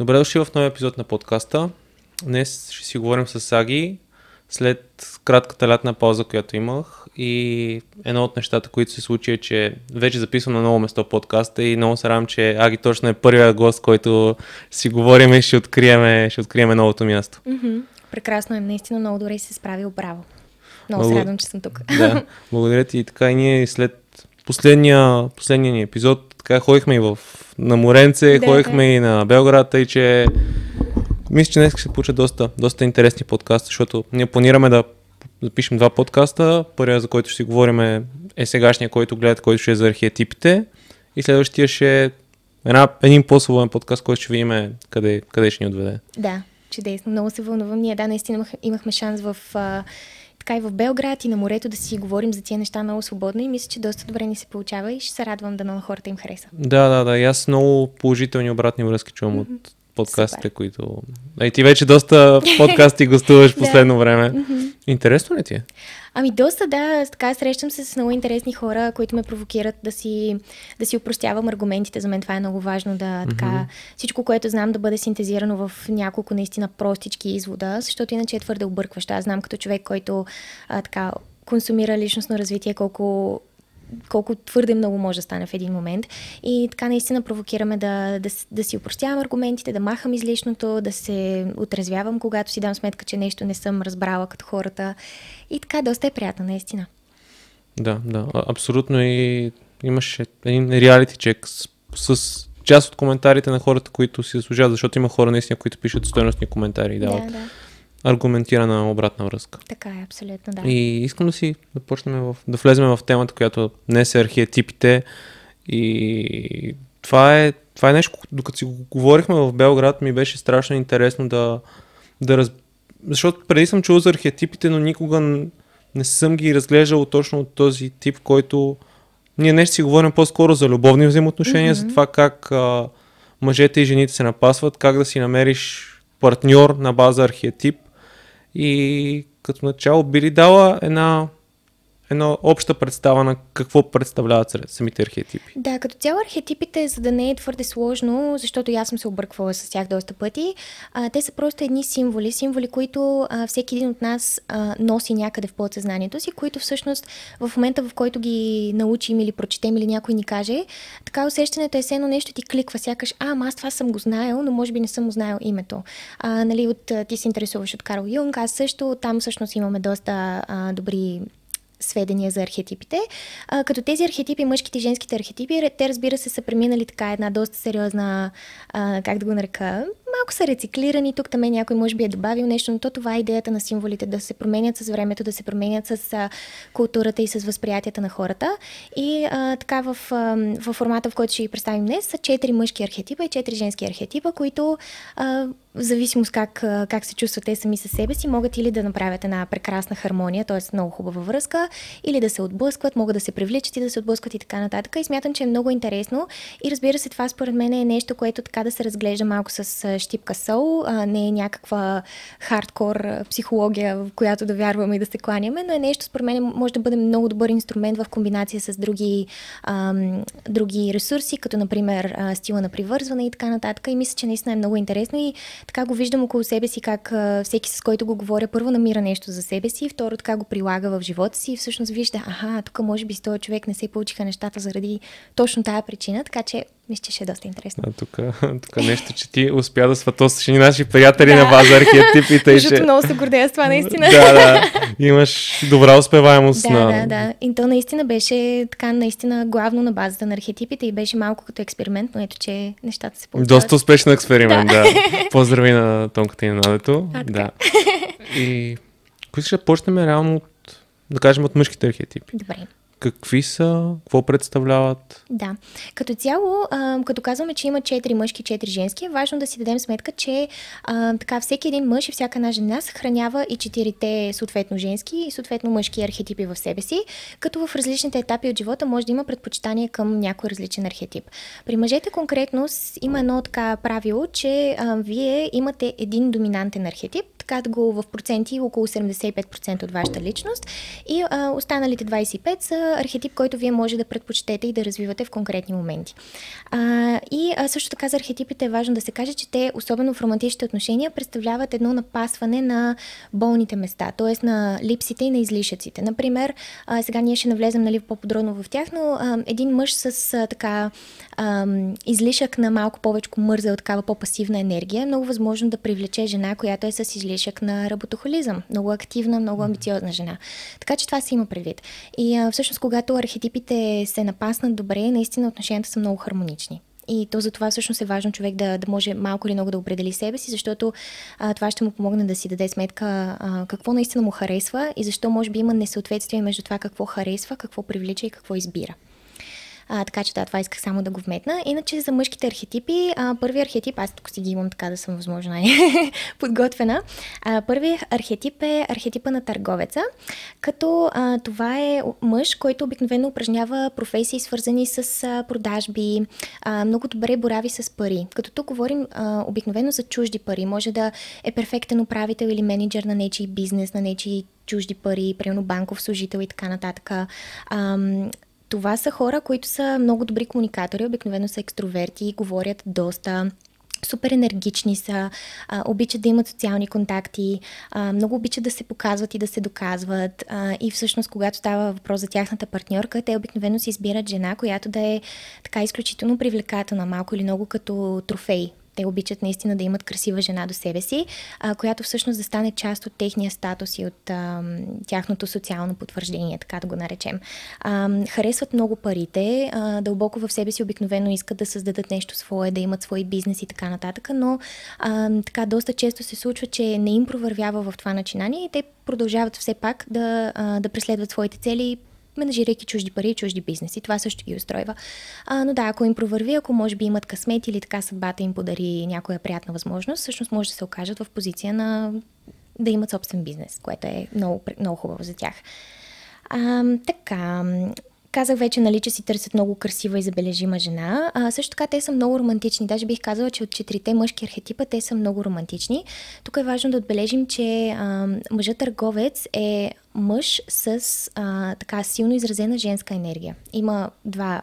Добре дошли в новия епизод на подкаста. Днес ще си говорим с Аги след кратката лятна пауза, която имах и едно от нещата, които се случи е, че вече записвам на ново место подкаста и много се радвам, че Аги точно е първия гост, който си говорим и ще откриеме, ще откриеме новото място. Mm-hmm. Прекрасно е, наистина много добре си се справил, браво. Много Благо... се радвам, че съм тук. Да, благодаря ти. И така и ние след последния, последния ни епизод, така ходихме и в, на Моренце, да, ходихме да. и на Белград, и че мисля, че днес ще се получат доста, доста интересни подкаста, защото ние планираме да запишем два подкаста. Първият, за който ще си говорим е, е сегашния, който гледат, който ще е за архетипите. И следващия ще е една, един по-свободен подкаст, който ще видим къде, къде ще ни отведе. Да, чудесно. Много се вълнувам. Ние, да, наистина имахме шанс в така и в Белград и на морето да си говорим за тия неща много свободно и мисля, че доста добре ни се получава и ще се радвам да на хората им хареса. Да, да, да. И аз много положителни обратни връзки чувам mm-hmm. от подкастите, Супер. които... А ти вече доста подкасти гостуваш последно време. Mm-hmm. Интересно ли ти е? Ами доста, да. Така срещам се с много интересни хора, които ме провокират да си, да си упростявам аргументите. За мен това е много важно да mm-hmm. така всичко, което знам да бъде синтезирано в няколко наистина простички извода, защото иначе е твърде объркващо. Аз знам като човек, който а, така консумира личностно развитие, колко колко твърде много може да стане в един момент. И така наистина провокираме да, да, да си упростявам аргументите, да махам излишното, да се отрезвявам, когато си дам сметка, че нещо не съм разбрала като хората. И така доста е приятно, наистина. Да, да, абсолютно и имаше един реалити чек с, с част от коментарите на хората, които си заслужават, защото има хора наистина, които пишат стоеностни коментари и дават. Да, да аргументирана обратна връзка. Така е, абсолютно, да. И искам да си да почнем в, да влезем в темата, която днес е архетипите и това е, това е нещо, докато си го говорихме в Белград, ми беше страшно интересно да, да раз... Защото преди съм чул за архетипите, но никога не съм ги разглеждал точно от този тип, който ние нещо си говорим по-скоро за любовни взаимоотношения, mm-hmm. за това как а, мъжете и жените се напасват, как да си намериш партньор на база архетип и като начало би ли дала една една обща представа на какво представляват самите архетипи. Да, като цяло архетипите, за да не е твърде сложно, защото аз съм се обърквала с тях доста пъти, а, те са просто едни символи, символи, които а, всеки един от нас а, носи някъде в подсъзнанието си, които всъщност в момента, в който ги научим или прочетем или някой ни каже, така усещането е едно нещо ти кликва, сякаш, а, аз това съм го знаел, но може би не съм го името. А, нали, от, ти се интересуваш от Карл Юнг, аз също, там всъщност имаме доста а, добри сведения за архетипите. А, като тези архетипи, мъжките и женските архетипи, те разбира се са преминали така една доста сериозна, а, как да го нарека, малко са рециклирани, тук там някой може би е добавил нещо, но то това е идеята на символите, да се променят с времето, да се променят с а, културата и с възприятията на хората. И а, така в, а, в формата, в който ще ги представим днес, са четири мъжки архетипа и четири женски архетипа, които а, в зависимост как, как се чувстват те сами със себе си, могат или да направят една прекрасна хармония, т.е. много хубава връзка, или да се отблъскват, могат да се привличат и да се отблъскват и така нататък. И смятам, че е много интересно. И разбира се, това според мен е нещо, което така да се разглежда малко с щипка сол, а не е някаква хардкор психология, в която да вярваме и да се кланяме, но е нещо, според мен, може да бъде много добър инструмент в комбинация с други, ам, други ресурси, като например стила на привързване и така нататък. И мисля, че наистина е много интересно и така го виждам около себе си, как всеки с който го говоря, първо намира нещо за себе си, второ така го прилага в живота си и всъщност вижда, аха, тук може би с този човек не се получиха нещата заради точно тая причина, така че мисля, че ще е доста интересно. А, тук, тук нещо, че ти успя да сватосаш и наши приятели да. на база архетипите. Защото ще... много се гордея с това, наистина. да, да. Имаш добра успеваемост да, на... Да, да, И то наистина беше така, наистина главно на базата на архетипите и беше малко като експеримент, но ето, че нещата се получават. Доста успешен експеримент, да. да. Поздрави на Тонката и на Надето. Да. И кои ще почнем реално от, да кажем, от мъжките архетипи? Добре какви са, какво представляват? Да. Като цяло, а, като казваме, че има 4 мъжки, 4 женски, е важно да си дадем сметка, че а, така всеки един мъж и всяка една жена съхранява и четирите съответно женски и съответно мъжки архетипи в себе си, като в различните етапи от живота може да има предпочитание към някой различен архетип. При мъжете конкретно има едно така правило, че а, вие имате един доминантен архетип, така го в проценти около 75% от вашата личност и а, останалите 25 са архетип, който вие може да предпочетете и да развивате в конкретни моменти. А, и а, също така за архетипите е важно да се каже, че те, особено в романтичните отношения, представляват едно напасване на болните места, т.е. на липсите и на излишъците. Например, а, сега ние ще навлезем нали, по-подробно в тях, но а, един мъж с а, така а, излишък на малко повече мърза от такава по-пасивна енергия, е много възможно да привлече жена, която е с излишък на работохолизъм. Много активна, много амбициозна жена. Така че това се има предвид. И а, всъщност, когато архетипите се напаснат добре, наистина отношенията са много хармонични. И то за това всъщност е важно човек да, да може малко или много да определи себе си, защото а, това ще му помогне да си даде сметка а, какво наистина му харесва и защо може би има несъответствие между това какво харесва, какво привлича и какво избира. А, така че да, това исках само да го вметна. Иначе за мъжките архетипи, а, първи архетип, аз тук си ги имам така да съм възможно най-подготвена. Първият архетип е архетипа на търговеца, като а, това е мъж, който обикновено упражнява професии свързани с а, продажби, а, много добре борави с пари. Като тук говорим а, обикновено за чужди пари. Може да е перфектен управител или менеджер на нечи бизнес, на нечи чужди пари, примерно банков служител и така нататък. А, това са хора, които са много добри комуникатори, обикновено са екстроверти, говорят доста, супер енергични са, а, обичат да имат социални контакти, а, много обичат да се показват и да се доказват. А, и всъщност, когато става въпрос за тяхната партньорка, те обикновено си избират жена, която да е така изключително привлекателна, малко или много като трофей те обичат наистина да имат красива жена до себе си, а, която всъщност да стане част от техния статус и от а, тяхното социално потвърждение, така да го наречем. А, харесват много парите, а, дълбоко в себе си обикновено искат да създадат нещо свое, да имат свой бизнес и така нататък, но а, така доста често се случва, че не им провървява в това начинание и те продължават все пак да, а, да преследват своите цели менажирайки чужди пари и чужди бизнеси. Това също ги устройва. А, но да, ако им провърви, ако може би имат късмет или така съдбата им подари някоя приятна възможност, всъщност може да се окажат в позиция на да имат собствен бизнес, което е много, много хубаво за тях. А, така, Казах вече, нали, че си търсят много красива и забележима жена. А, също така те са много романтични. Даже бих казала, че от четирите мъжки архетипа те са много романтични. Тук е важно да отбележим, че а, мъжът търговец е мъж с а, така силно изразена женска енергия. Има два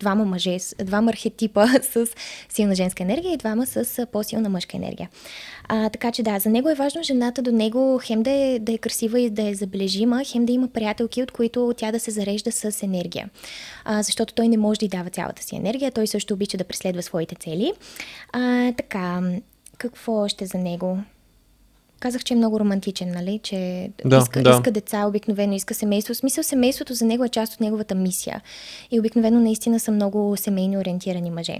двама мъже, двама архетипа с силна женска енергия и двама с по-силна мъжка енергия. А, така че да, за него е важно жената до него хем да е, да е красива и да е забележима, хем да има приятелки, от които тя да се зарежда с енергия. А, защото той не може да й дава цялата си енергия, той също обича да преследва своите цели. А, така, какво още за него? Казах, че е много романтичен, нали? Че да, иска, да. иска деца, обикновено иска семейство. В смисъл, семейството за него е част от неговата мисия. И обикновено наистина са много семейно ориентирани мъже.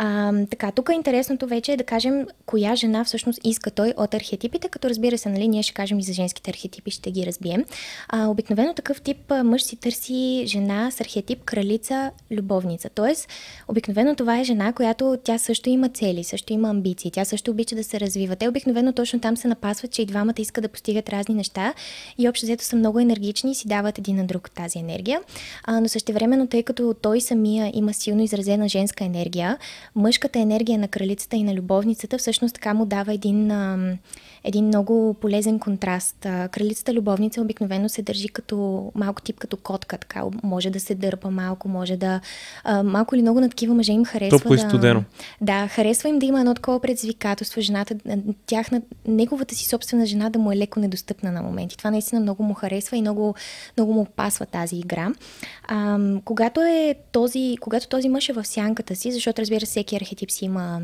А, така, тук интересното вече е да кажем коя жена всъщност иска той от архетипите, като разбира се, нали, ние ще кажем и за женските архетипи, ще ги разбием. А, обикновено такъв тип мъж си търси жена с архетип кралица, любовница. Тоест, обикновено това е жена, която тя също има цели, също има амбиции, тя също обича да се развива. Те обикновено точно там се напасват, че и двамата искат да постигат разни неща и общо взето са много енергични и си дават един на друг тази енергия. А, но същевременно, тъй като той самия има силно изразена женска енергия, мъжката енергия на кралицата и на любовницата всъщност така му дава един, а, един много полезен контраст. Кралицата любовница обикновено се държи като малко тип като котка, така може да се дърпа малко, може да... А, малко или много на такива мъже им харесва Топло да... и студено. Да, харесва им да има едно такова предизвикателство, жената, тяхна, неговата си собствена жена да му е леко недостъпна на моменти. Това наистина много му харесва и много, много му пасва тази игра. А, когато, е този, когато този мъж е в сянката си, защото разбира се, всеки архетип си има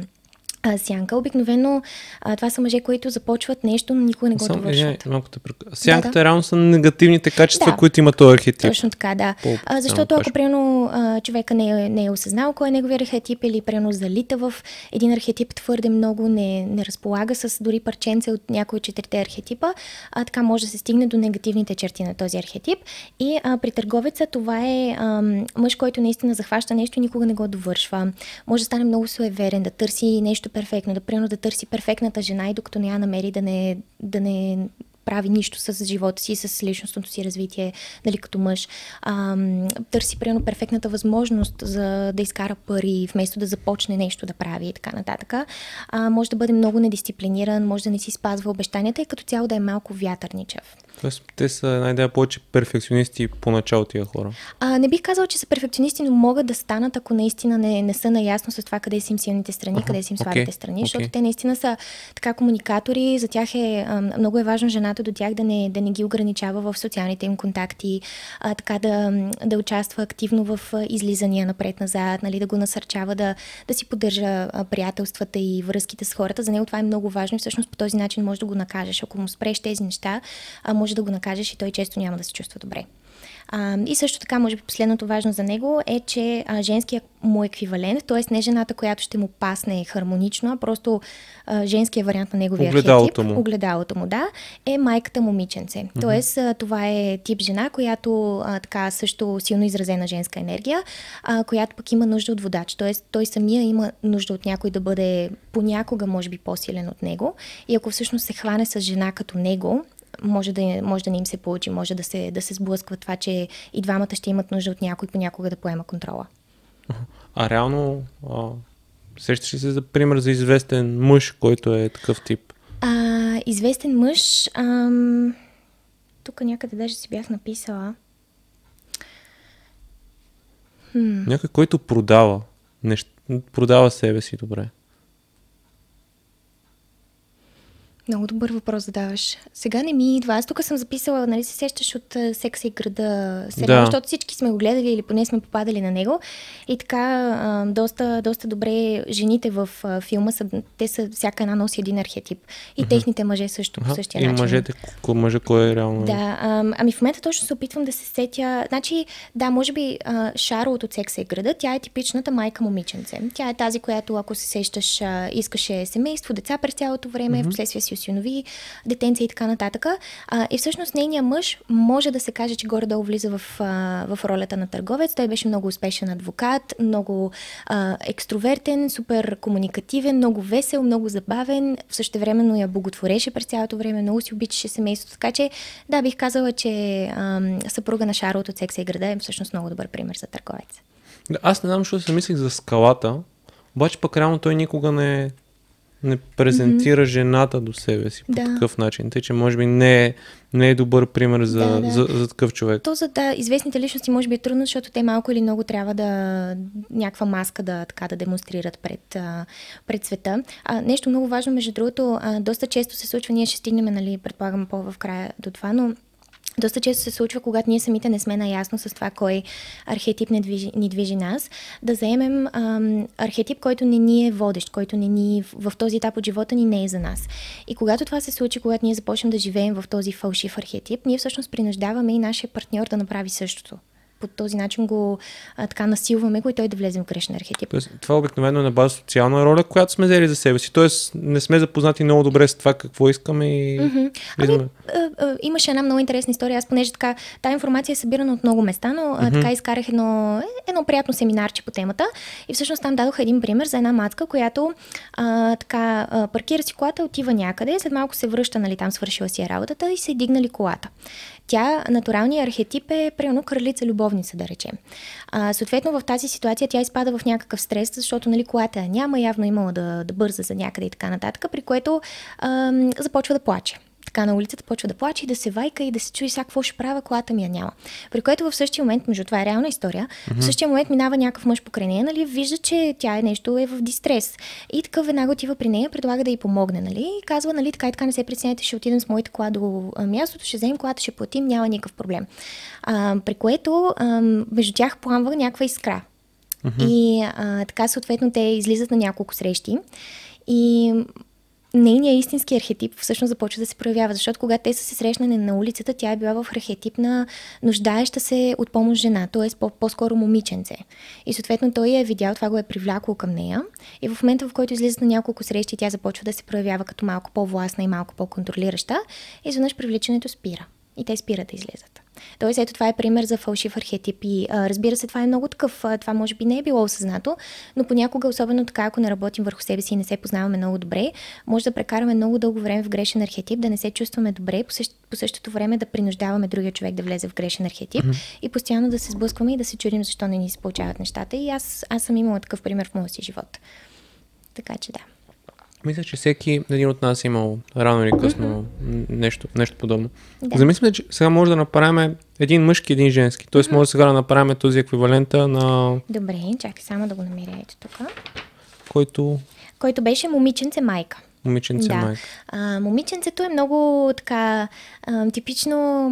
а, сянка. Обикновено а, това са мъже, които започват нещо, но никога не го довършват. Е, много те Сянката да, да. реално са негативните качества, да, които има този архетип. Точно така, да. По, а, защото ако, примерно, човека не е, не е осъзнал кой е неговия архетип или, примерно, залита в един архетип твърде много, не, не разполага с дори парченце от някои от четирите архетипа, а, така може да се стигне до негативните черти на този архетип. И а, при търговеца това е а, мъж, който наистина захваща нещо и никога не го довършва. Може да стане много суеверен, да търси нещо перфектно, да примерно да търси перфектната жена и докато не я намери да не, да не прави нищо с живота си, с личностното си развитие, нали, като мъж. А, търси, примерно, перфектната възможност за да изкара пари, вместо да започне нещо да прави и така нататък. А, може да бъде много недисциплиниран, може да не си спазва обещанията и като цяло да е малко вятърничав. Тоест, те са една идея повече перфекционисти поначало тия хора. А, не бих казал, че са перфекционисти, но могат да станат, ако наистина не, не са наясно с това къде са им силните страни, uh-huh. къде са им слабите okay. страни, okay. защото те наистина са така комуникатори. За тях е а, много е важно жената до тях да не, да не ги ограничава в социалните им контакти, а, така да, да участва активно в излизания напред-назад, нали, да го насърчава да, да си поддържа приятелствата и връзките с хората. За него това е много важно и всъщност по този начин може да го накажеш. Ако му спреш тези неща, а, може да го накажеш и той често няма да се чувства добре. А, и също така, може би последното важно за него е, че а, женският му еквивалент, т.е. не жената, която ще му пасне хармонично, а просто а, женския вариант на неговия огледалото архетип, му. огледалото му, да, е майката момиченце. Mm-hmm. Тоест, а, това е тип жена, която а, така също силно изразена женска енергия, а, която пък има нужда от водач. Тоест, той самия има нужда от някой да бъде понякога, може би, по-силен от него. И ако всъщност се хване с жена като него, може да, може да не им се получи, може да се, да се сблъсква това, че и двамата ще имат нужда от някой понякога да поема контрола. А реално, а, сещаш ли се за пример за известен мъж, който е такъв тип? А, известен мъж, ам, тук някъде даже си бях написала. Хм. Някой, който продава, нещо, продава себе си добре. Много добър въпрос задаваш. Сега не ми идва. Аз тук съм записала, нали се сещаш от Секса и града сериал, да. защото всички сме го гледали или поне сме попадали на него. И така, доста, доста добре жените в филма са, те са, всяка една носи един архетип. И uh-huh. техните мъже също по същия и начин. И мъжете, мъже кой е реално? Да, ами в момента точно се опитвам да се сетя. Значи, да, може би Шаро от Секса и града, тя е типичната майка момиченце. Тя е тази, която, ако се сещаш, искаше семейство, деца през цялото време, uh-huh. впоследствие си осинови, детенца и така нататък. А, и всъщност нейният мъж може да се каже, че горе-долу влиза в, в ролята на търговец. Той беше много успешен адвокат, много а, екстровертен, супер комуникативен, много весел, много забавен. В също времено я боготвореше през цялото време, много си обичаше семейството. Така че, да, бих казала, че а, съпруга на Шаро от Секса и града е всъщност много добър пример за търговец. Аз не знам, защото се мислих за скалата, обаче пък реално той никога не не презентира mm-hmm. жената до себе си по да. такъв начин. Тъй, че може би не е, не е добър пример за, да, да. За, за такъв човек. То за да, известните личности може би е трудно, защото те малко или много трябва да някаква маска да, така, да демонстрират пред, пред света. А, нещо много важно, между другото, а, доста често се случва, ние ще стигнем, нали, предполагам по-в края до това, но доста често се случва, когато ние самите не сме наясно с това кой архетип не движи, ни движи нас, да заемем ам, архетип, който не ни е водещ, който не ни в, в този етап от живота ни не е за нас. И когато това се случи, когато ние започнем да живеем в този фалшив архетип, ние всъщност принуждаваме и нашия партньор да направи същото по този начин го а, така насилваме го и той да влезе в грешен архетип. Тоест, това обикновено е на база социална роля, която сме взели за себе си. Тоест не сме запознати много добре с това какво искаме и... Mm-hmm. Ами, а, а, имаше една много интересна история. Аз понеже така, тази информация е събирана от много места, но mm-hmm. така изкарах едно, едно приятно семинарче по темата и всъщност там дадох един пример за една матка, която а, така а, паркира си колата, отива някъде, след малко се връща, нали, там свършила си е работата и се е дигнали колата. Тя, натуралният архетип е, примерно, кралица любовница, да речем. А, съответно, в тази ситуация тя изпада в някакъв стрес, защото, нали, колата няма, явно имала да, да бърза за някъде и така нататък, при което а, започва да плаче така на улицата, почва да плаче и да се вайка и да се чуи сега какво ще правя, колата ми я няма. При което в същия момент, между това е реална история, mm-hmm. в същия момент минава някакъв мъж покрай нея, нали, вижда, че тя е нещо е в дистрес. И така веднага отива при нея, предлага да й помогне, нали, и казва, нали, така и така не се притеснете, ще отидем с моите кола до мястото, ще вземем колата, ще платим, няма никакъв проблем. А, при което а, между тях пламва някаква искра. Mm-hmm. И а, така съответно те излизат на няколко срещи. И нейният истински архетип всъщност започва да се проявява, защото когато те са се срещнали на улицата, тя е била в архетип на нуждаеща се от помощ жена, т.е. по-скоро момиченце. И съответно той е видял, това го е привлякло към нея. И в момента, в който излизат на няколко срещи, тя започва да се проявява като малко по-властна и малко по-контролираща, изведнъж привличането спира. И те спират да излезат. Тоест, ето това е пример за фалшив архетип. И а, разбира се, това е много такъв. Това може би не е било осъзнато, но понякога, особено така, ако не работим върху себе си и не се познаваме много добре, може да прекараме много дълго време в грешен архетип, да не се чувстваме добре, по, същ, по същото време да принуждаваме другия човек да влезе в грешен архетип mm-hmm. и постоянно да се сблъскваме и да се чудим защо не ни се получават нещата. И аз, аз съм имала такъв пример в моя си живот. Така че да. Мисля, че всеки един от нас е имал рано или късно mm-hmm. нещо, нещо подобно. Да. Замисля, че сега може да направим един мъжки, един женски. Тоест mm-hmm. може сега да направим този еквивалента на... Добре, чакай само да го намеря ето тук. Който... Който беше момиченце майка. Момиченце да. майка. А, момиченцето е много така а, типично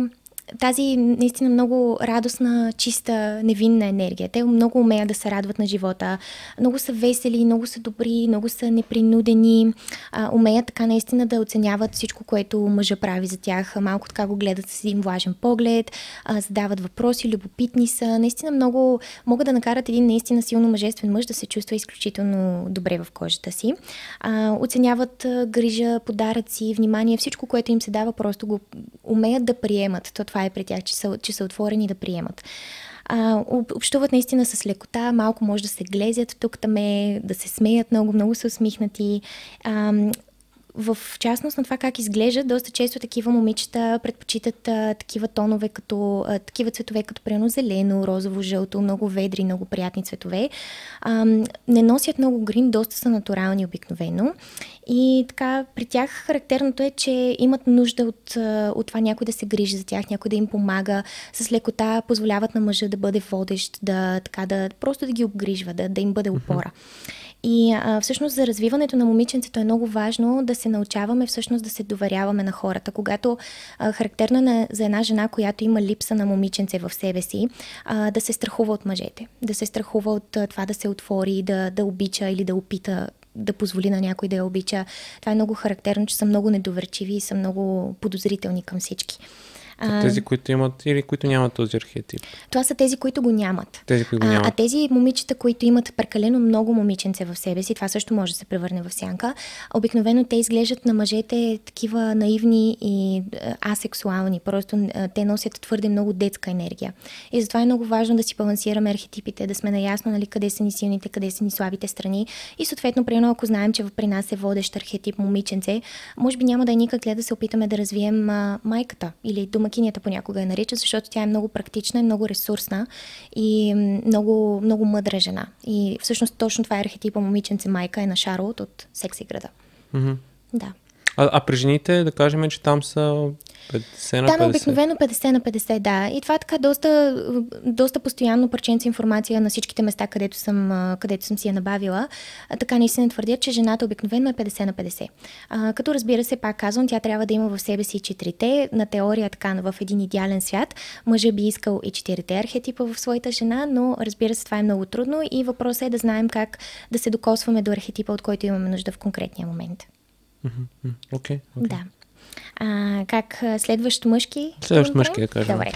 тази наистина много радостна, чиста, невинна енергия. Те много умеят да се радват на живота. Много са весели, много са добри, много са непринудени. А, умеят така наистина да оценяват всичко, което мъжа прави за тях. Малко така го гледат с един влажен поглед, а, задават въпроси, любопитни са. Наистина много могат да накарат един наистина силно мъжествен мъж да се чувства изключително добре в кожата си. А, оценяват грижа, подаръци, внимание, всичко, което им се дава, просто го умеят да приемат. То това е при тях, че са, че са отворени да приемат. А, общуват наистина с лекота, малко може да се глезят тук там да се смеят много, много са усмихнати. А, в частност на това как изглеждат, доста често такива момичета предпочитат а, такива тонове, като а, такива цветове, като прено зелено, розово, жълто, много ведри, много приятни цветове. А, не носят много грим, доста са натурални обикновено. И така, при тях характерното е, че имат нужда от, от това някой да се грижи за тях, някой да им помага. С лекота позволяват на мъжа да бъде водещ, да, така, да просто да ги обгрижва, да, да им бъде опора. Mm-hmm. И а, всъщност за развиването на момиченцето е много важно да се научаваме всъщност да се доверяваме на хората. Когато а, характерно е на, за една жена, която има липса на момиченце в себе си, а, да се страхува от мъжете, да се страхува от а, това да се отвори, да, да обича или да опита да позволи на някой да я обича. Това е много характерно, че са много недоверчиви и са много подозрителни към всички. Тези, които имат или които нямат този архетип? Това са тези, които го нямат. Тези, които го нямат. А, а тези момичета, които имат прекалено много момиченце в себе си, това също може да се превърне в сянка. Обикновено те изглеждат на мъжете такива наивни и асексуални. Просто те носят твърде много детска енергия. И затова е много важно да си балансираме архетипите, да сме наясно нали, къде са ни силните, къде са ни слабите страни. И съответно, примерно, ако знаем, че при нас е водещ архетип момиченце, може би няма да е никак да се опитаме да развием а, майката или дума домакинята понякога я наричат, защото тя е много практична, е много ресурсна и много, много мъдра жена. И всъщност точно това е архетипа момиченце майка е на Шарлот от Секси града. Mm-hmm. Да. А, а при жените, да кажем, че там са 50 на 50. Там обикновено 50 на 50, да. И това е така доста, доста постоянно парченца информация на всичките места, където съм, където съм си я набавила. А, така наистина твърдят, че жената обикновено е 50 на 50. А, като разбира се, пак казвам, тя трябва да има в себе си четирите. На теория така в един идеален свят. Мъжа би искал и четирите архетипа в своята жена, но разбира се, това е много трудно и въпросът е да знаем как да се докосваме до архетипа, от който имаме нужда в конкретния момент. Окей. Okay, okay. Да. А, как следващ мъжки? Следващ мъжки, да кажем. Добре.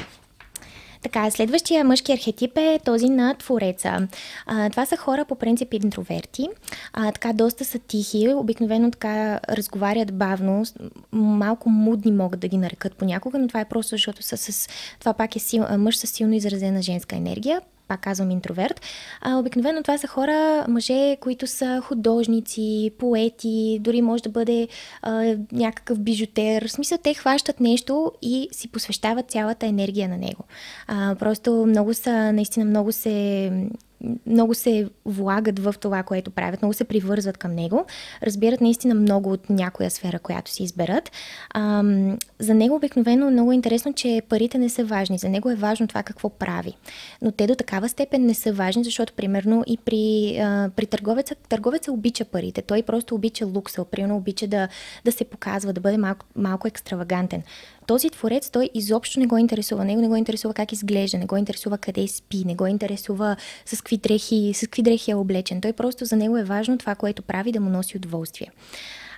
Така, следващия мъжки архетип е този на твореца. А, това са хора по принцип интроверти. А, така, доста са тихи, обикновено така разговарят бавно, малко мудни могат да ги нарекат понякога, но това е просто защото са с... Това пак е сил, мъж с силно изразена женска енергия пак казвам интроверт. А, обикновено това са хора, мъже, които са художници, поети, дори може да бъде а, някакъв бижутер. В смисъл, те хващат нещо и си посвещават цялата енергия на него. А, просто много са, наистина много се много се влагат в това, което правят, много се привързват към него, разбират наистина много от някоя сфера, която си изберат. А, за него обикновено много е интересно, че парите не са важни. За него е важно това какво прави. Но те до такава степен не са важни, защото примерно и при, а, при търговеца, търговеца обича парите. Той просто обича лукса, примерно обича да, да се показва, да бъде малко, малко екстравагантен този творец, той изобщо не го интересува. Него не го интересува как изглежда, не го интересува къде спи, не го интересува с какви дрехи, с какви дрехи е облечен. Той просто за него е важно това, което прави, да му носи удоволствие.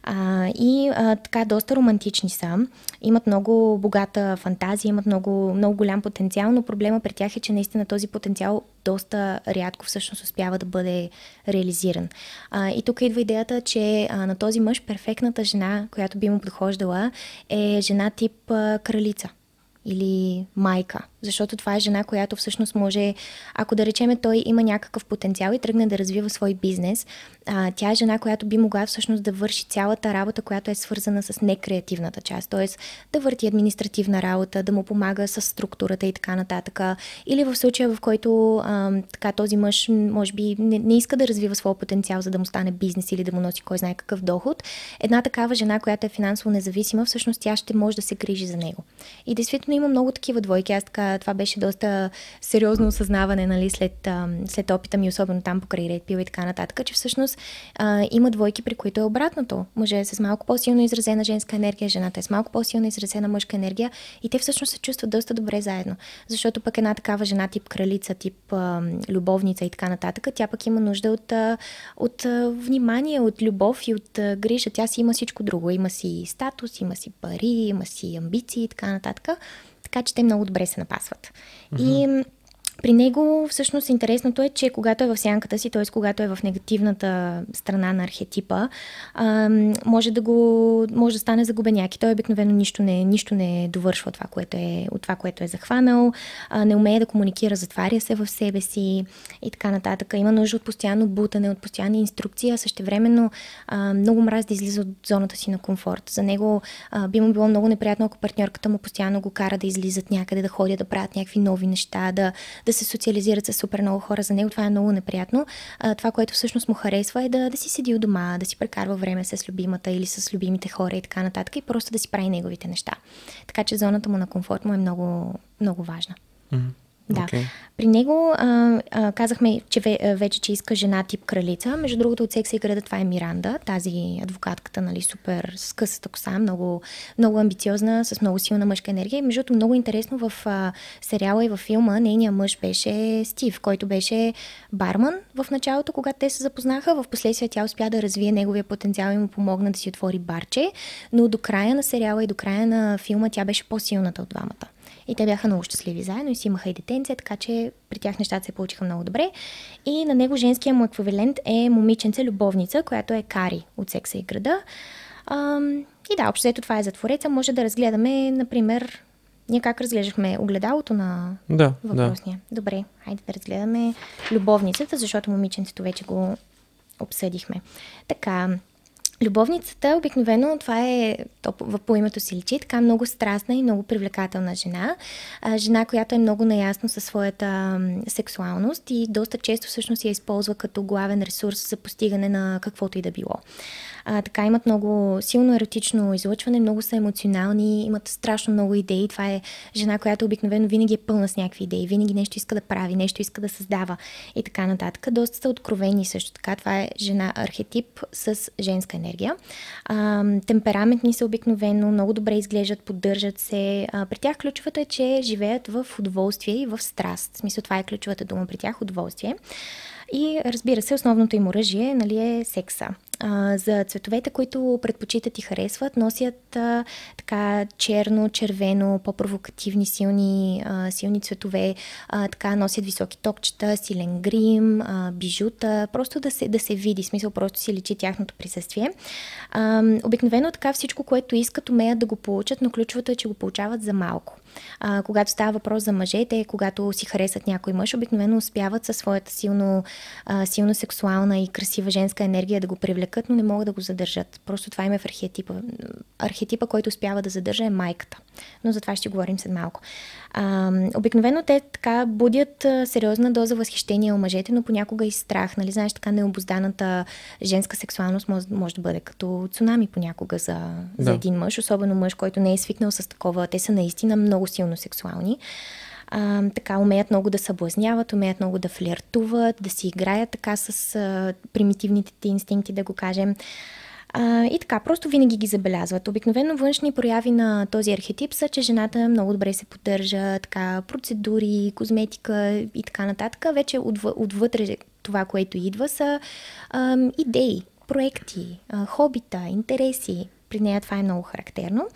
А, и а, така доста романтични са, имат много богата фантазия, имат много, много голям потенциал, но проблема при тях е, че наистина този потенциал доста рядко всъщност успява да бъде реализиран. А, и тук идва идеята, че а, на този мъж перфектната жена, която би му подхождала, е жена тип а, кралица или майка. Защото това е жена, която всъщност може, ако да речеме той има някакъв потенциал и тръгне да развива свой бизнес, а, тя е жена, която би могла всъщност да върши цялата работа, която е свързана с некреативната част. Т.е. да върти административна работа, да му помага с структурата и така нататък. Или в случая, в който а, така, този мъж може би не, не иска да развива своя потенциал, за да му стане бизнес или да му носи кой знае какъв доход, една такава жена, която е финансово независима, всъщност тя ще може да се грижи за него. И действително има много такива двойки. Аз така, това беше доста сериозно осъзнаване, нали, след, след опита ми, особено там покрай Red Pill и така нататък, че всъщност а, има двойки, при които е обратното. Мъже е с малко по-силно изразена женска енергия, жената е с малко по-силно изразена мъжка енергия и те всъщност се чувстват доста добре заедно. Защото пък една такава жена тип кралица, тип а, любовница и така нататък, тя пък има нужда от, а, от а, внимание, от любов и от а, грижа. Тя си има всичко друго. Има си статус, има си пари, има си амбиции и така нататък така че те много добре се напасват. Mm-hmm. И при него всъщност интересното е, че когато е в сянката си, т.е. когато е в негативната страна на архетипа, може, да го, може да стане загубеняк и той обикновено нищо не, нищо не довършва това, което е, от това, което е захванал, не умее да комуникира, затваря се в себе си и така нататък. Има нужда от постоянно бутане, от постоянни инструкции, а същевременно а, много мраз да излиза от зоната си на комфорт. За него би му било много неприятно, ако партньорката му постоянно го кара да излизат някъде, да ходят да правят някакви нови неща, да, да се социализират с супер много хора. За него това е много неприятно. А, това, което всъщност му харесва е да, да си седи у дома, да си прекарва време с любимата или с любимите хора и така нататък и просто да си прави неговите неща. Така че зоната му на комфорт му е много, много важна. Mm-hmm. Да. Okay. При него а, а, казахме, че вече, че иска жена тип кралица. Между другото, от секса и града това е Миранда, тази адвокатката, нали, супер с късата коса, много, много амбициозна, с много силна мъжка енергия. Между другото, много интересно в а, сериала и в филма, нейният мъж беше Стив, който беше барман в началото, когато те се запознаха. В последствие тя успя да развие неговия потенциал и му помогна да си отвори барче, но до края на сериала и до края на филма тя беше по-силната от двамата. И те бяха много щастливи заедно и си имаха и детенце, така че при тях нещата се получиха много добре. И на него женския му еквивалент е момиченце любовница, която е Кари от Секса и града. Ам, и да, общо това е за твореца. Може да разгледаме, например, ние как разглеждахме огледалото на да, въпросния. Да. Добре, хайде да разгледаме любовницата, защото момиченцето вече го обсъдихме. Така, Любовницата обикновено, това е, то по името си личи, така много страстна и много привлекателна жена. А, жена, която е много наясно със своята сексуалност и доста често всъщност я използва като главен ресурс за постигане на каквото и да било. А, така имат много силно еротично излъчване, много са емоционални, имат страшно много идеи. Това е жена, която обикновено винаги е пълна с някакви идеи, винаги нещо иска да прави, нещо иска да създава и така нататък. Доста са откровени също така. Това е жена архетип с женска енергия. А, темпераментни са обикновено, много добре изглеждат, поддържат се. А, при тях ключовото е, че живеят в удоволствие и в страст. В смисъл това е ключовата дума при тях удоволствие. И разбира се, основното им оръжие нали, е секса. А, за цветовете, които предпочитат и харесват, носят а, така черно, червено, по-провокативни, силни, а, силни цветове, а, така носят високи токчета, силен грим, а, бижута, просто да се, да се види, смисъл просто си личи тяхното присъствие. А, обикновено така всичко, което искат, умеят да го получат, но ключовото е, че го получават за малко. А, когато става въпрос за мъжете, когато си харесат някой мъж, обикновено успяват със своята силно, а, силно сексуална и красива женска енергия да го привлекат, но не могат да го задържат. Просто това има е в архетипа. Архетипа, който успява да задържа е майката. Но за това ще говорим след малко. А, обикновено те така будят сериозна доза възхищение у мъжете, но понякога и страх. Нали? Знаеш, така необозданата женска сексуалност може, може да бъде като цунами понякога за, да. за един мъж, особено мъж, който не е свикнал с такова. Те са наистина много силно сексуални. А, така, умеят много да съблазняват, умеят много да флиртуват, да си играят така с а, примитивните ти инстинкти, да го кажем. А, и така, просто винаги ги забелязват. Обикновено външни прояви на този архетип са, че жената много добре се поддържа, така, процедури, козметика и така нататък. Вече отв- отвътре това, което идва, са а, идеи, проекти, а, хобита, интереси, при нея това е много характерно.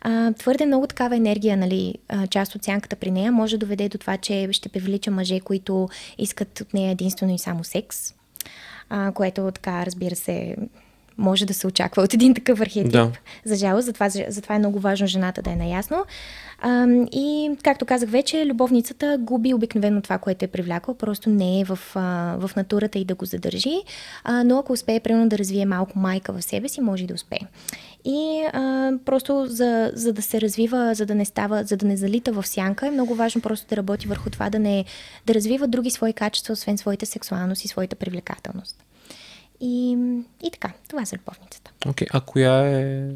А, твърде много такава енергия, нали, част от сянката при нея може да доведе до това, че ще привлича мъже, които искат от нея единствено и само секс, а, което така, разбира се, може да се очаква от един такъв архетип. Да. За жалост, затова, затова е много важно жената да е наясно. А, и, както казах вече, любовницата губи обикновено това, което е привлякла, просто не е в, а, в натурата и да го задържи, а, но ако успее, примерно, да развие малко майка в себе си, може и да успее. И а, просто за, за да се развива, за да не става, за да не залита в сянка, е много важно просто да работи върху това, да, не, да развива други свои качества, освен своята сексуалност и своята привлекателност. И, и така, това за любовницата. Окей, okay, а коя е...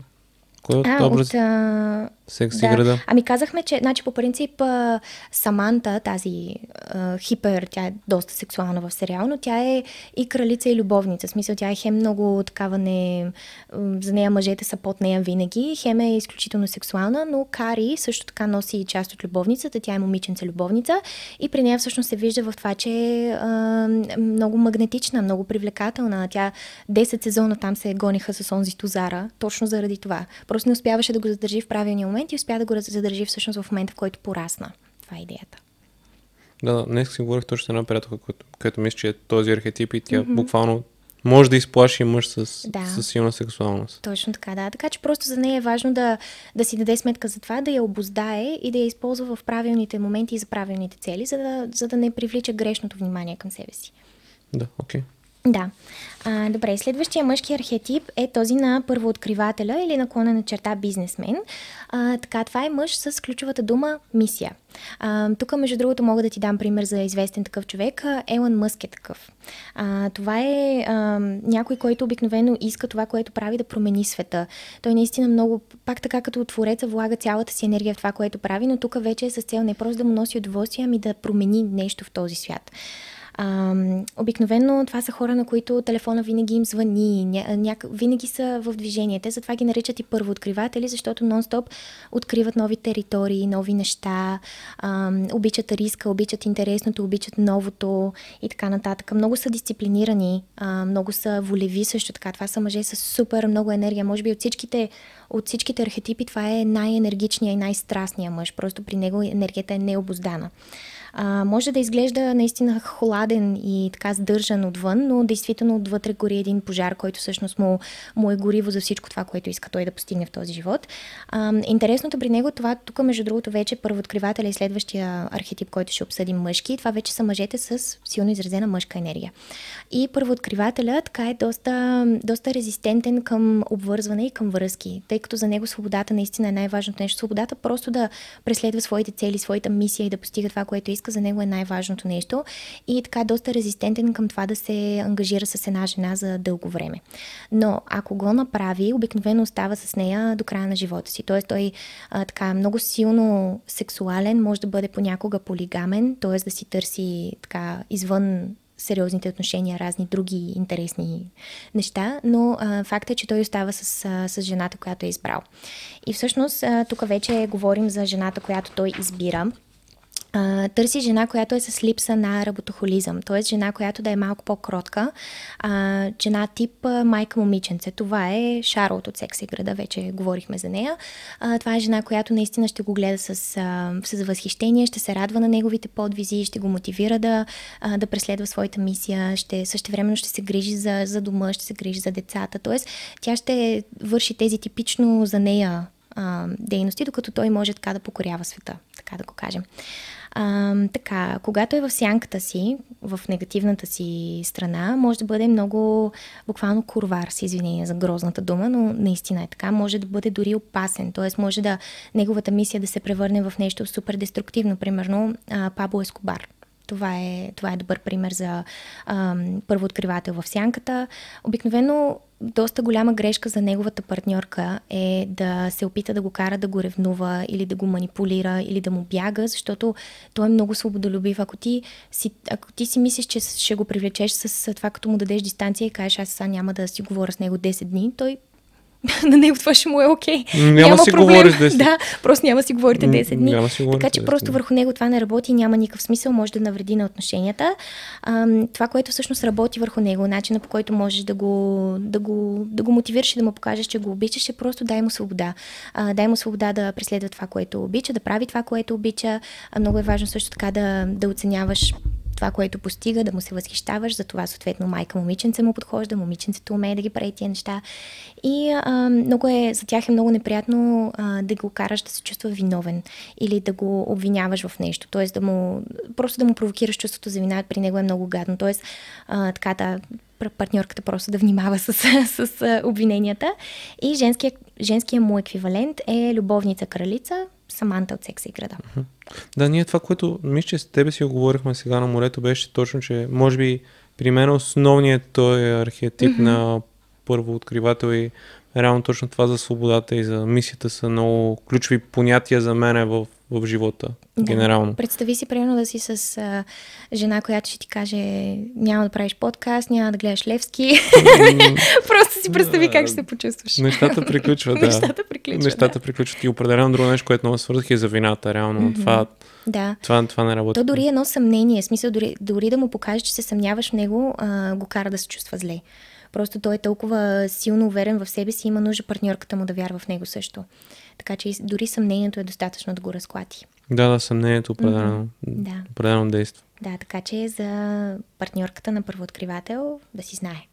Кой е от а, образ? От, а, Секс да. играта? Ами казахме, че значи, по принцип Саманта, тази а, хипер, тя е доста сексуална в сериал, но тя е и кралица и любовница. В смисъл, тя е хем много такава не... За нея мъжете са под нея винаги, хем е изключително сексуална, но Кари също така носи и част от любовницата, тя е момиченца любовница и при нея всъщност се вижда в това, че е много магнетична, много привлекателна. Тя 10 сезона там се гониха с онзи Тузара, точно заради това. Просто не успяваше да го задържи в правилния момент и успя да го задържи всъщност в момента, в който порасна. Това е идеята. Да, днес си говорих точно с една приятелка, която, която мисля, че е този архетип и тя mm-hmm. буквално може да изплаши мъж с, да. с силна сексуалност. Точно така, да. Така че просто за нея е важно да, да си даде сметка за това, да я обоздае и да я използва в правилните моменти и за правилните цели, за да, за да не привлича грешното внимание към себе си. Да, окей. Okay. Да. А, добре, следващия мъжки архетип е този на първооткривателя или наклонена черта бизнесмен. А, така, това е мъж с ключовата дума мисия. А, тук, между другото, мога да ти дам пример за известен такъв човек. Елън Мъск е такъв. А, това е а, някой, който обикновено иска това, което прави да промени света. Той наистина много, пак така като твореца, влага цялата си енергия в това, което прави, но тук вече е с цел не просто да му носи удоволствие, ами да промени нещо в този свят. А, обикновено това са хора, на които телефона винаги им звъни, ня, винаги са в движение. Те затова ги наричат и първооткриватели, защото нон-стоп откриват нови територии, нови неща, а, обичат риска, обичат интересното, обичат новото и така нататък. Много са дисциплинирани, а, много са волеви също така. Това са мъже с супер много енергия. Може би от всичките, от всичките архетипи това е най-енергичният и най-страстният мъж. Просто при него енергията е необоздана. А, може да изглежда наистина хладен и така сдържан отвън, но действително отвътре гори един пожар, който всъщност му, му е гориво за всичко това, което иска той да постигне в този живот. А, интересното при него това, тук между другото вече първооткривателя и следващия архетип, който ще обсъдим мъжки, това вече са мъжете с силно изразена мъжка енергия. И първооткривателя така е доста, доста резистентен към обвързване и към връзки, тъй като за него свободата наистина е най-важното нещо. Свободата просто да преследва своите цели, своята мисия и да постига това, което иска, за него е най-важното нещо. И така е доста резистентен към това да се ангажира с една жена за дълго време. Но ако го направи, обикновено остава с нея до края на живота си. Тоест той а, така много силно сексуален, може да бъде понякога полигамен, т.е. да си търси така извън сериозните отношения, разни други интересни неща, но а, е, че той остава с, с жената, която е избрал. И всъщност тук вече говорим за жената, която той избира а, търси жена, която е с липса на работохолизъм, т.е. жена, която да е малко по-кротка, а, жена тип а, майка момиченце. Това е Шарлот от Секса и града, вече говорихме за нея. А, това е жена, която наистина ще го гледа с, а, с възхищение, ще се радва на неговите подвизи, ще го мотивира да, а, да преследва своята мисия, ще същевременно ще се грижи за, за дома, ще се грижи за децата. Т.е. тя ще върши тези типично за нея дейности, докато той може така да покорява света, така да го кажем. А, така, когато е в сянката си, в негативната си страна, може да бъде много буквално курвар, с извинение за грозната дума, но наистина е така. Може да бъде дори опасен, т.е. може да неговата мисия да се превърне в нещо супер деструктивно, примерно а, Пабло Ескобар. Това е, това е добър пример за първооткривател в сянката. Обикновено доста голяма грешка за неговата партньорка е да се опита да го кара да го ревнува или да го манипулира или да му бяга, защото той е много свободолюбив. Ако ти си, ако ти си мислиш, че ще го привлечеш с това, като му дадеш дистанция и кажеш, аз сега няма да си говоря с него 10 дни, той на него това ще му е окей. Okay. Няма, няма си проблем. говориш 10. Да, просто няма си говорите 10 дни. Няма си така че просто върху него това не работи, няма никакъв смисъл, може да навреди на отношенията. А, това, което всъщност работи върху него, начина по който можеш да го, да го, да го мотивираш и да му покажеш, че го обичаш, е просто дай му свобода. А, дай му свобода да преследва това, което обича, да прави това, което обича. А, много е важно също така да, да оценяваш това, което постига, да му се възхищаваш, за това съответно майка момиченце му подхожда, момиченцето умее да ги прави тия неща. И а, много е, за тях е много неприятно а, да го караш да се чувства виновен или да го обвиняваш в нещо. Тоест да му, просто да му провокираш чувството за вина при него е много гадно. Тоест, така да, партньорката просто да внимава с, с, с обвиненията. И женския, женския му еквивалент е любовница кралица, Саманта от секса и града. Да, ние това, което мисля, че с тебе си оговорихме сега на морето, беше точно, че може би при мен основният той архетип mm-hmm. на първо откривател и реално точно това за свободата и за мисията са много ключови понятия за мен в, в живота, да. генерално. Представи си, примерно, да си с а, жена, която ще ти каже няма да правиш подкаст, няма да гледаш Левски. Просто си представи как ще се почувстваш. Нещата приключват, да. Нещата приключват, Нещата да. приключват. И определено друго нещо, което много свързах е за вината, реално. Mm-hmm. Това, да. Това, това не работи. То дори едно съмнение, смисъл дори, дори да му покажеш, че се съмняваш в него, а, го кара да се чувства зле. Просто той е толкова силно уверен в себе си, има нужда партньорката му да вярва в него също. Така че дори съмнението е достатъчно да го разклати. Да, да, съмнението определено, mm-hmm. да. определено действа. Да, така че за партньорката на първооткривател да си знае.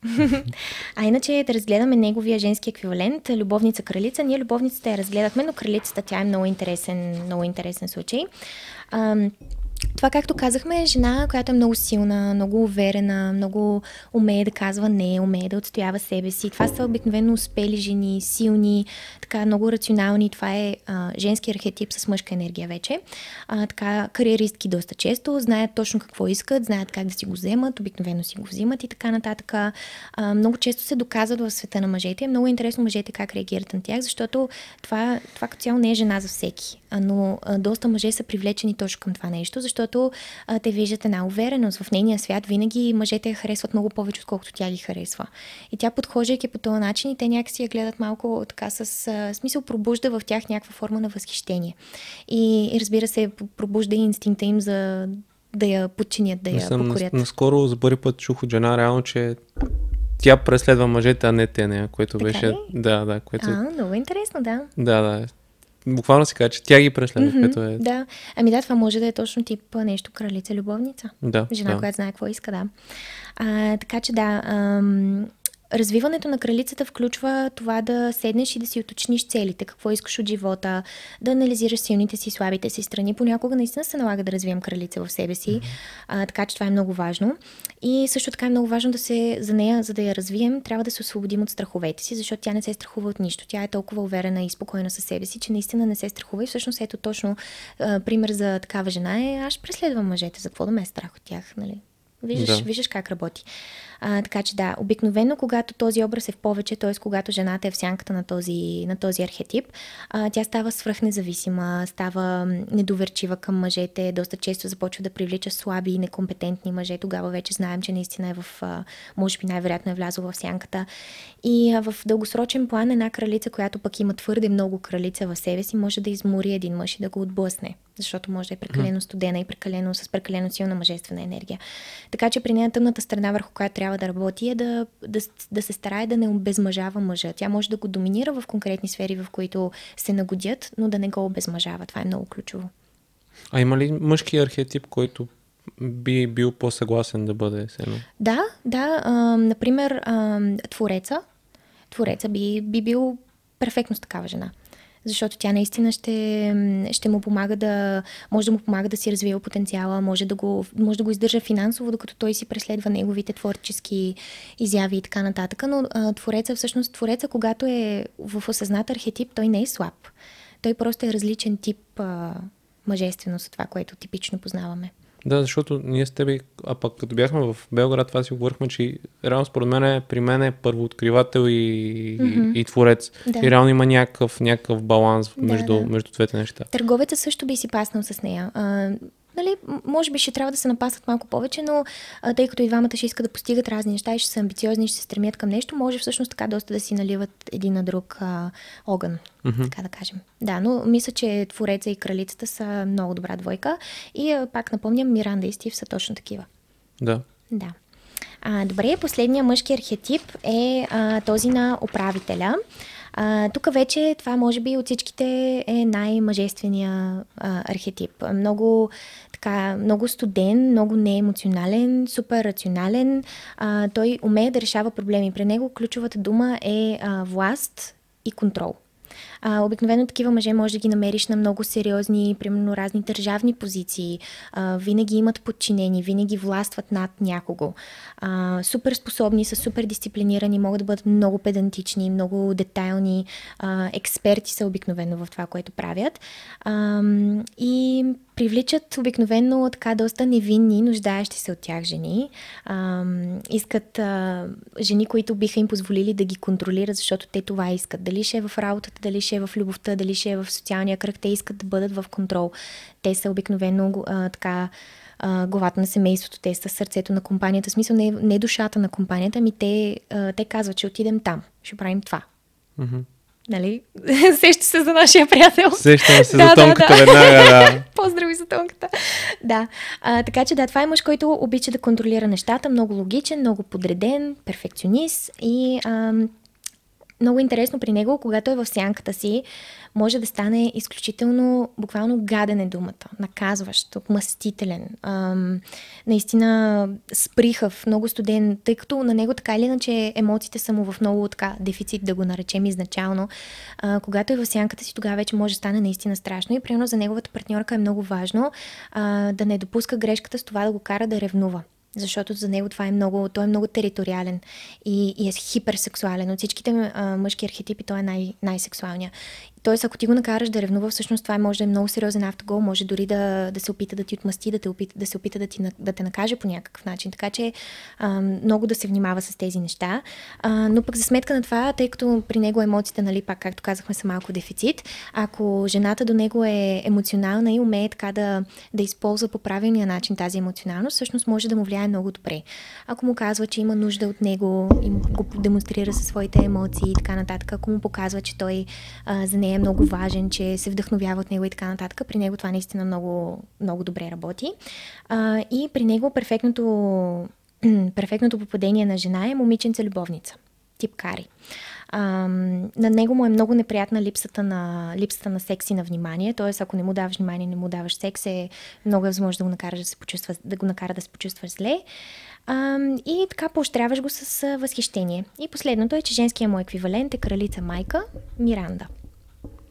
а иначе да разгледаме неговия женски еквивалент, любовница кралица. Ние любовницата я разгледахме, но кралицата тя е много интересен, много интересен случай. Това, както казахме, е жена, която е много силна, много уверена, много умее да казва не, умее да отстоява себе си. Това са обикновено успели жени, силни, така много рационални. Това е а, женски архетип с мъжка енергия вече. А, така, кариеристки доста често, знаят точно какво искат, знаят как да си го вземат, обикновено си го взимат и така нататък. А, много често се доказват в света на мъжете. Много е интересно мъжете как реагират на тях, защото това, това като цяло не е жена за всеки. А, но а, доста мъже са привлечени точно към това нещо, защото а, те виждат една увереност. В нейния свят винаги мъжете я харесват много повече, отколкото тя ги харесва. И тя, подхождайки по този начин, и те някакси я гледат малко така с а, смисъл, пробужда в тях някаква форма на възхищение. И, и разбира се, пробужда и инстинкта им за да я подчинят, да я съм, покорят. Наскоро за първи път чух от жена реално, че тя преследва мъжете, а не те нея, което така беше... Ли? Да, да, което... А, много интересно, да. Да, да буквално се казва, че тя ги преследва, mm-hmm, като е... Да, ами да, това може да е точно тип нещо кралица-любовница. Да, Жена, да. която знае какво иска, да. А, така че да, ам, Развиването на кралицата включва това да седнеш и да си уточниш целите, какво искаш от живота, да анализираш силните си, слабите си страни. Понякога наистина се налага да развием кралица в себе си, а, така че това е много важно. И също така е много важно да се, за нея, за да я развием, трябва да се освободим от страховете си, защото тя не се страхува от нищо. Тя е толкова уверена и спокойна със себе си, че наистина не се страхува. И всъщност ето точно а, пример за такава жена е, аз преследвам мъжете, за какво да ме е страх от тях, нали? Виждаш, да. виждаш как работи. А, така че да, обикновено, когато този образ е в повече, т.е. когато жената е в сянката на този, на този архетип, а, тя става свръхнезависима, става недоверчива към мъжете, доста често започва да привлича слаби и некомпетентни мъже. Тогава вече знаем, че наистина е в, може би най-вероятно е влязла в сянката. И а, в дългосрочен план една кралица, която пък има твърде много кралица в себе си, може да измори един мъж и да го отблъсне, защото може да е прекалено студена и прекалено с прекалено силна мъжествена енергия. Така че при нея тъмната страна, върху която трябва да работи, е да, да, да се старае да не обезмъжава мъжа. Тя може да го доминира в конкретни сфери, в които се нагодят, но да не го обезмъжава. Това е много ключово. А има ли мъжки архетип, който би бил по-съгласен да бъде сено? Да, да. А, например, а, Твореца. Твореца би, би бил перфектно с такава жена защото тя наистина ще, ще му помага да, може да му помага да си развива потенциала, може да го, може да го издържа финансово, докато той си преследва неговите творчески изяви и така нататък. Но а, твореца, всъщност, твореца, когато е в осъзнат архетип, той не е слаб. Той просто е различен тип а, мъжественост от това, което типично познаваме. Да, защото ние с тебе, а пък като бяхме в Белград, това си говорихме, че реално според мен е, при мен е първооткривател и, mm-hmm. и, и творец. Да. И реално има някакъв, някакъв баланс да, между, да. между двете неща. Търговеца също би си паснал с нея. А, нали, може би ще трябва да се напасват малко повече, но а, тъй като и двамата ще искат да постигат разни неща и ще са амбициозни, ще се стремят към нещо, може всъщност така доста да си наливат един на друг а, огън, mm-hmm. така да кажем. Да, но мисля, че Твореца и Кралицата са много добра двойка и а, пак напомням, Миранда и Стив са точно такива. Да. Да. А, добре, последния мъжки архетип е а, този на управителя. Тук вече това може би от всичките е най-мъжествения а, архетип. Много така, много студен, много неемоционален, супер рационален. А, той умее да решава проблеми. При него ключовата дума е а, власт и контрол. А, обикновено такива мъже може да ги намериш на много сериозни, примерно разни държавни позиции. А, винаги имат подчинени, винаги властват над някого. А, супер способни, са супер дисциплинирани, могат да бъдат много педантични, много детайлни. А, експерти са обикновено в това, което правят. А, и привличат обикновено така доста невинни, нуждаещи се от тях жени. А, искат а, жени, които биха им позволили да ги контролират, защото те това искат. Дали ще е в работата, дали ще е в любовта, дали ще е в социалния кръг, те искат да бъдат в контрол. Те са обикновено а, така а, главата на семейството, те са сърцето на компанията. В смисъл не, не душата на компанията, ами те, а, те казват, че отидем там, ще правим това. Mm-hmm. Нали? Сеща се за нашия приятел. Сещам се да, за тонката да, да. веднага, да. Поздрави за тонката. Да. А, така че да, това е мъж, който обича да контролира нещата, много логичен, много подреден, перфекционист и ам, много интересно при него, когато е в сянката си, може да стане изключително, буквално гаден е думата, наказващ, отмъстителен, ам, наистина сприхав, много студен, тъй като на него така или иначе емоциите са му в много така дефицит, да го наречем изначално. А, когато е в сянката си, тогава вече може да стане наистина страшно и примерно за неговата партньорка е много важно а, да не допуска грешката с това да го кара да ревнува защото за него това е много, той е много териториален и, и е хиперсексуален. От всичките а, мъжки архетипи той е най- най-сексуалния. Тоест, ако ти го накараш да ревнува, всъщност това може да е много сериозен автогол, може дори да, да се опита да ти отмъсти, да, те опита, да се опита да, ти, да те накаже по някакъв начин. Така че много да се внимава с тези неща. Но пък за сметка на това, тъй като при него емоциите, нали, пак, както казахме, са малко дефицит, ако жената до него е емоционална и умее така да, да използва по правилния начин тази емоционалност, всъщност може да му влияе много добре. Ако му казва, че има нужда от него и го демонстрира със своите емоции и така нататък, ако му показва, че той а, за нея е много важен, че се вдъхновява от него и така нататък. При него това наистина много, много добре работи. А, и при него перфектното, перфектното попадение на жена е момиченца любовница. Тип Кари. А, на него му е много неприятна липсата на, липсата на секс и на внимание. Т.е. ако не му даваш внимание, не му даваш секс, е много е възможно да го накара да, се почувства, да го накара да се почувства зле. А, и така поощряваш го с възхищение. И последното е, че женският му еквивалент е кралица майка Миранда.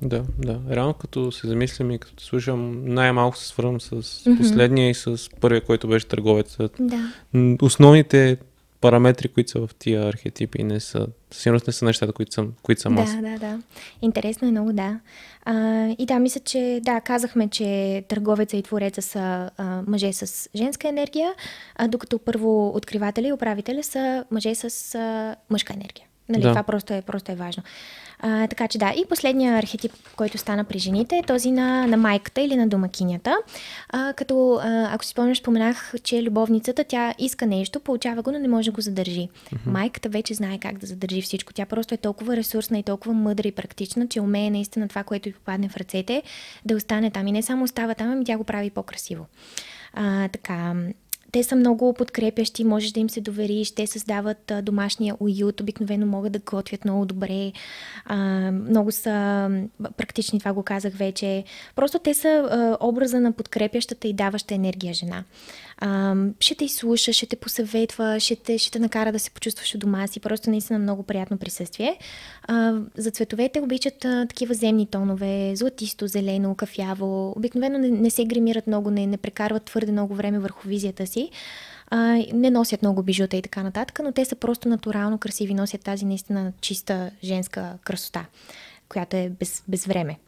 Да, да. Реално като се замислям и като слушам, най-малко се свързвам с mm-hmm. последния и с първия, който беше търговецът. Да. Основните параметри, които са в тия архетипи, не са, сигурно не са нещата, които съм, които съм да, аз. Да, да, да. Интересно е много, да. А, и да, мисля, че да, казахме, че търговеца и твореца са а, мъже с женска енергия, а, докато първо откривателя и управителя са мъже с а, мъжка енергия. Нали, да. Това просто е, просто е важно. А, така че да, и последния архетип, който стана при жените е този на, на майката или на домакинята. А, като, а, ако си спомняш, споменах, че любовницата, тя иска нещо, получава го, но не може да го задържи. Uh-huh. Майката вече знае как да задържи всичко. Тя просто е толкова ресурсна и толкова мъдра и практична, че умее наистина това, което й попадне в ръцете, да остане там. И не само остава там, ами тя го прави по-красиво. А, така, те са много подкрепящи, можеш да им се довериш, те създават а, домашния уют, обикновено могат да готвят много добре, а, много са практични, това го казах вече. Просто те са а, образа на подкрепящата и даваща енергия жена. А, ще те изслуша, ще те посъветва, ще те, ще те накара да се почувстваш у дома си. Просто наистина много приятно присъствие. А, за цветовете обичат а, такива земни тонове, златисто, зелено, кафяво. Обикновено не, не се гримират много, не, не прекарват твърде много време върху визията си. А, не носят много бижута и така нататък, но те са просто натурално красиви, носят тази наистина чиста женска красота, която е без, без време.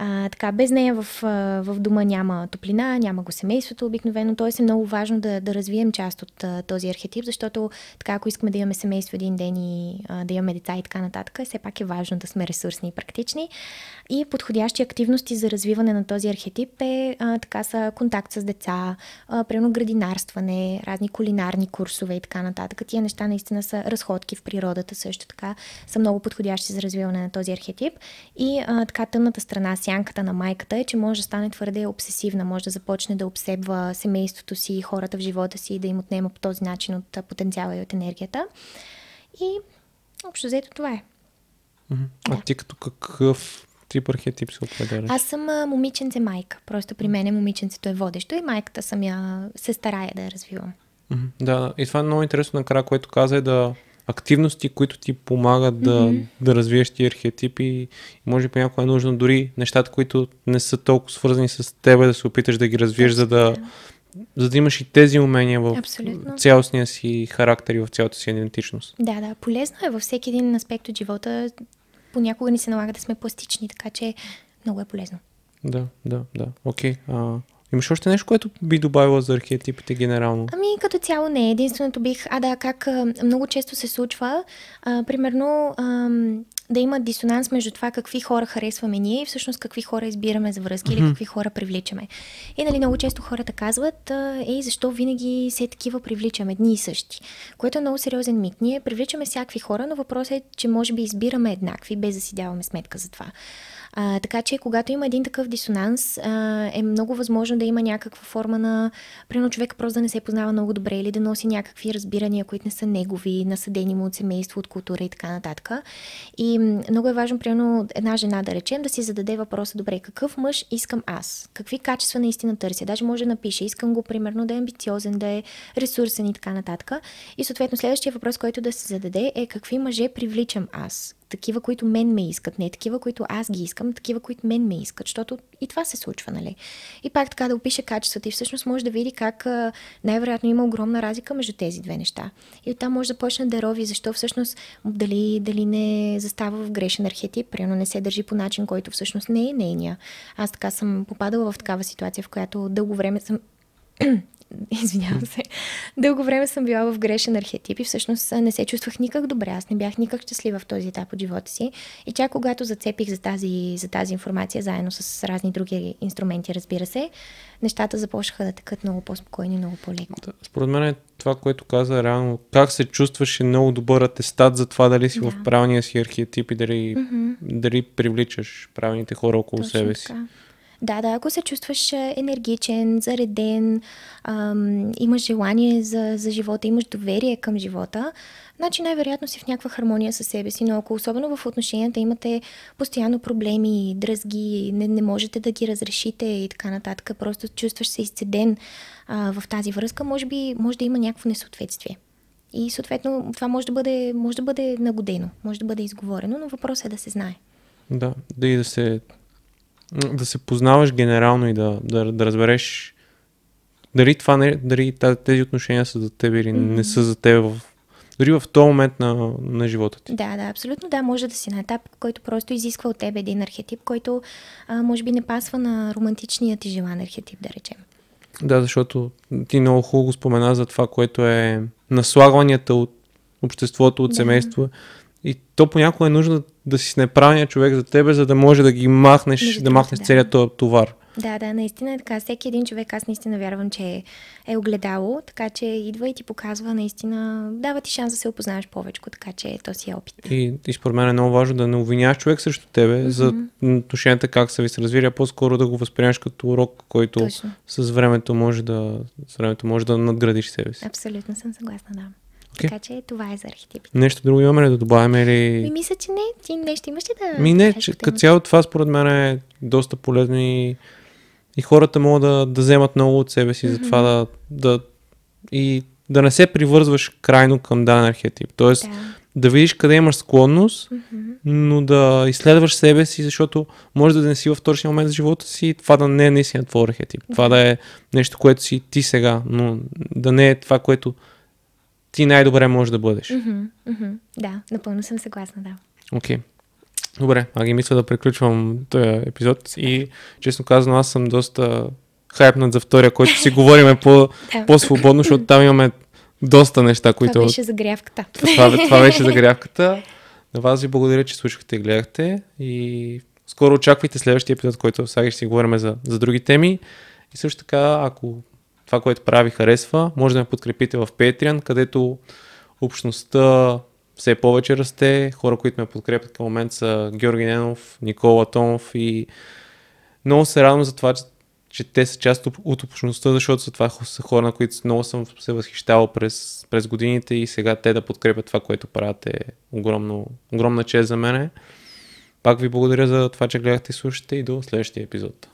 А, така, без нея в, в дома няма топлина, няма го семейството обикновено. Тоест е много важно да, да развием част от а, този архетип, защото така, ако искаме да имаме семейство един ден и а, да имаме деца и така нататък, все пак е важно да сме ресурсни и практични. И подходящи активности за развиване на този архетип е а, така са контакт с деца, а, примерно градинарстване, разни кулинарни курсове и така нататък. Тия неща наистина са разходки в природата също така, са много подходящи за развиване на този архетип. И а, така тъмната страна сянката на майката е, че може да стане твърде обсесивна, може да започне да обсебва семейството си и хората в живота си и да им отнема по този начин от потенциала и от енергията. И общо взето това е. А Да. ти като какъв тип архетип се определяш? Аз съм а, момиченце майка. Просто при мен момиченцето е водещо и майката съм я се старая да я развивам. Да, и това е много интересно накрая, което каза е да активности, които ти помагат да, Мгм. да развиеш ти архетипи и може би понякога е нужно дори нещата, които не са толкова свързани с теб, да се опиташ да ги развиеш, за да, за да имаш и тези умения в Абсолютно. цялостния си характер и в цялата си идентичност. Да, да, полезно е във всеки един аспект от живота. Понякога ни се налага да сме пластични, така че много е полезно. Да, да, да. Окей. А, имаш още нещо, което би добавила за архетипите генерално? Ами като цяло не. Единственото бих... А да, как а, много често се случва, а, примерно ам, да има дисонанс между това какви хора харесваме ние и всъщност какви хора избираме за връзки или какви хора привличаме. И нали много често хората казват, ей, защо винаги се такива привличаме, едни и същи. Което е много сериозен миг. Ние привличаме всякакви хора, но въпросът е, че може би избираме еднакви, без да си даваме сметка за това. А, така че, когато има един такъв дисонанс, а, е много възможно да има някаква форма на. Примерно, човек просто да не се познава много добре или да носи някакви разбирания, които не са негови, насъдени му от семейство, от култура и така нататък. И много е важно, примерно, една жена да речем, да си зададе въпроса: добре, какъв мъж искам аз? Какви качества наистина търся? Даже може да напише: искам го, примерно, да е амбициозен, да е ресурсен и така нататък. И съответно, следващия въпрос, който да се зададе е: какви мъже привличам аз? Такива, които мен ме искат, не такива, които аз ги искам, такива, които мен ме искат, защото и това се случва, нали? И пак така да опише качествата и всъщност може да види как най-вероятно има огромна разлика между тези две неща. И оттам може да почне да рови защо всъщност дали, дали не застава в грешен архетип, примерно не се държи по начин, който всъщност не е нейния. Аз така съм попадала в такава ситуация, в която дълго време съм Извинявам се. Дълго време съм била в грешен архетип и всъщност не се чувствах никак добре. Аз не бях никак щастлива в този етап от живота си. И чак когато зацепих за тази, за тази информация, заедно с разни други инструменти, разбира се, нещата започнаха да текат много по-спокойно и много по-леко. Да, Според мен е това, което каза реално, как се чувстваш е много добър атестат за това дали си Да. в правилния си архетип и дали, Мгм. дали привличаш правилните хора около Точно себе си. така. Да, да, ако се чувстваш а, енергичен, зареден, ам, имаш желание за, за живота, имаш доверие към живота, значи най-вероятно си в някаква хармония със себе си, но ако особено в отношенията имате постоянно проблеми, дръзги, не, не можете да ги разрешите и така нататък, просто чувстваш се изцеден а, в тази връзка, може би може да има някакво несъответствие. И съответно това може да бъде, може да бъде нагодено, може да бъде изговорено, но въпросът е да се знае. Да, да и да се, да се познаваш генерално и да, да, да разбереш дали, това не, дали тези отношения са за теб или не са за теб в, дори в този момент на, на живота ти. Да, да, абсолютно да, може да си на етап, който просто изисква от теб един архетип, който а, може би не пасва на романтичния ти желан архетип, да речем. Да, защото ти много хубаво спомена за това, което е наслагванията от обществото, от Да. семейство. И то понякога е нужно да си с неправилния човек за тебе, за да може да ги махнеш, Между да махнеш да. целият този товар. Да, да, наистина е така. Всеки един човек, аз наистина вярвам, че е, огледало, така че идва и ти показва наистина, дава ти шанс да се опознаеш повече, така че то си е опит. И, и според мен е много важно да не обвиняваш човек срещу тебе за отношенията как са ви се развили, а по-скоро да го възприемаш като урок, който Точно. с времето може да, с времето може да надградиш себе си. Абсолютно съм съгласна, да. Окей. Така че това е за архетипите. Нещо друго имаме ли да добавим Ми, или... мисля, че не. Ти нещо имаш ли да Ми не, че като цяло това според мен е доста полезно и, и хората могат да, да вземат много от себе си за това да, да и да не се привързваш крайно към даден архетип. Тоест да, Да. видиш къде имаш склонност, Мгм. но да изследваш себе си, защото може да не си в точния момент за живота си това да не е наистина твой архетип. Това да е нещо, което си ти сега, но да не е това, което ти най-добре можеш да бъдеш. Мгм, мгм. Да, напълно съм съгласна, да. Окей. Добре, а ги мисля да приключвам този епизод и честно казано аз съм доста хайпнат за втория, който си говориме по, Да. по-свободно, защото там имаме доста неща, които... Това беше загрявката. това, това беше загрявката. На вас ви благодаря, че слушахте и гледахте и скоро очаквайте следващия епизод, който сега ще си говорим за, за други теми. И също така, ако това, което прави харесва, може да ме подкрепите в Patreon, където общността все повече расте. Хора, които ме подкрепят към момент са Георги Ненов, Никола Томов и много се радвам за това, че че те са част от общността, защото са това са хора, на които много съм се възхищавал през, през годините и сега те да подкрепят това, което правят е огромно, огромна чест за мене. Пак ви благодаря за това, че гледахте и слушате и до следващия епизод.